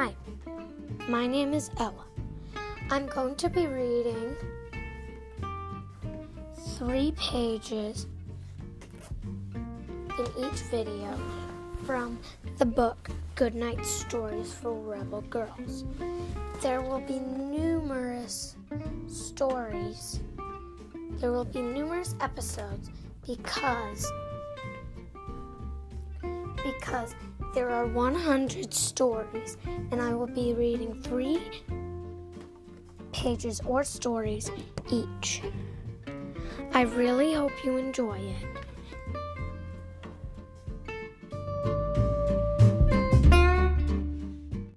Hi, my name is Ella. I'm going to be reading three pages in each video from the book Goodnight Stories for Rebel Girls. There will be numerous stories. There will be numerous episodes because because there are 100 stories and I will be reading 3 pages or stories each. I really hope you enjoy it.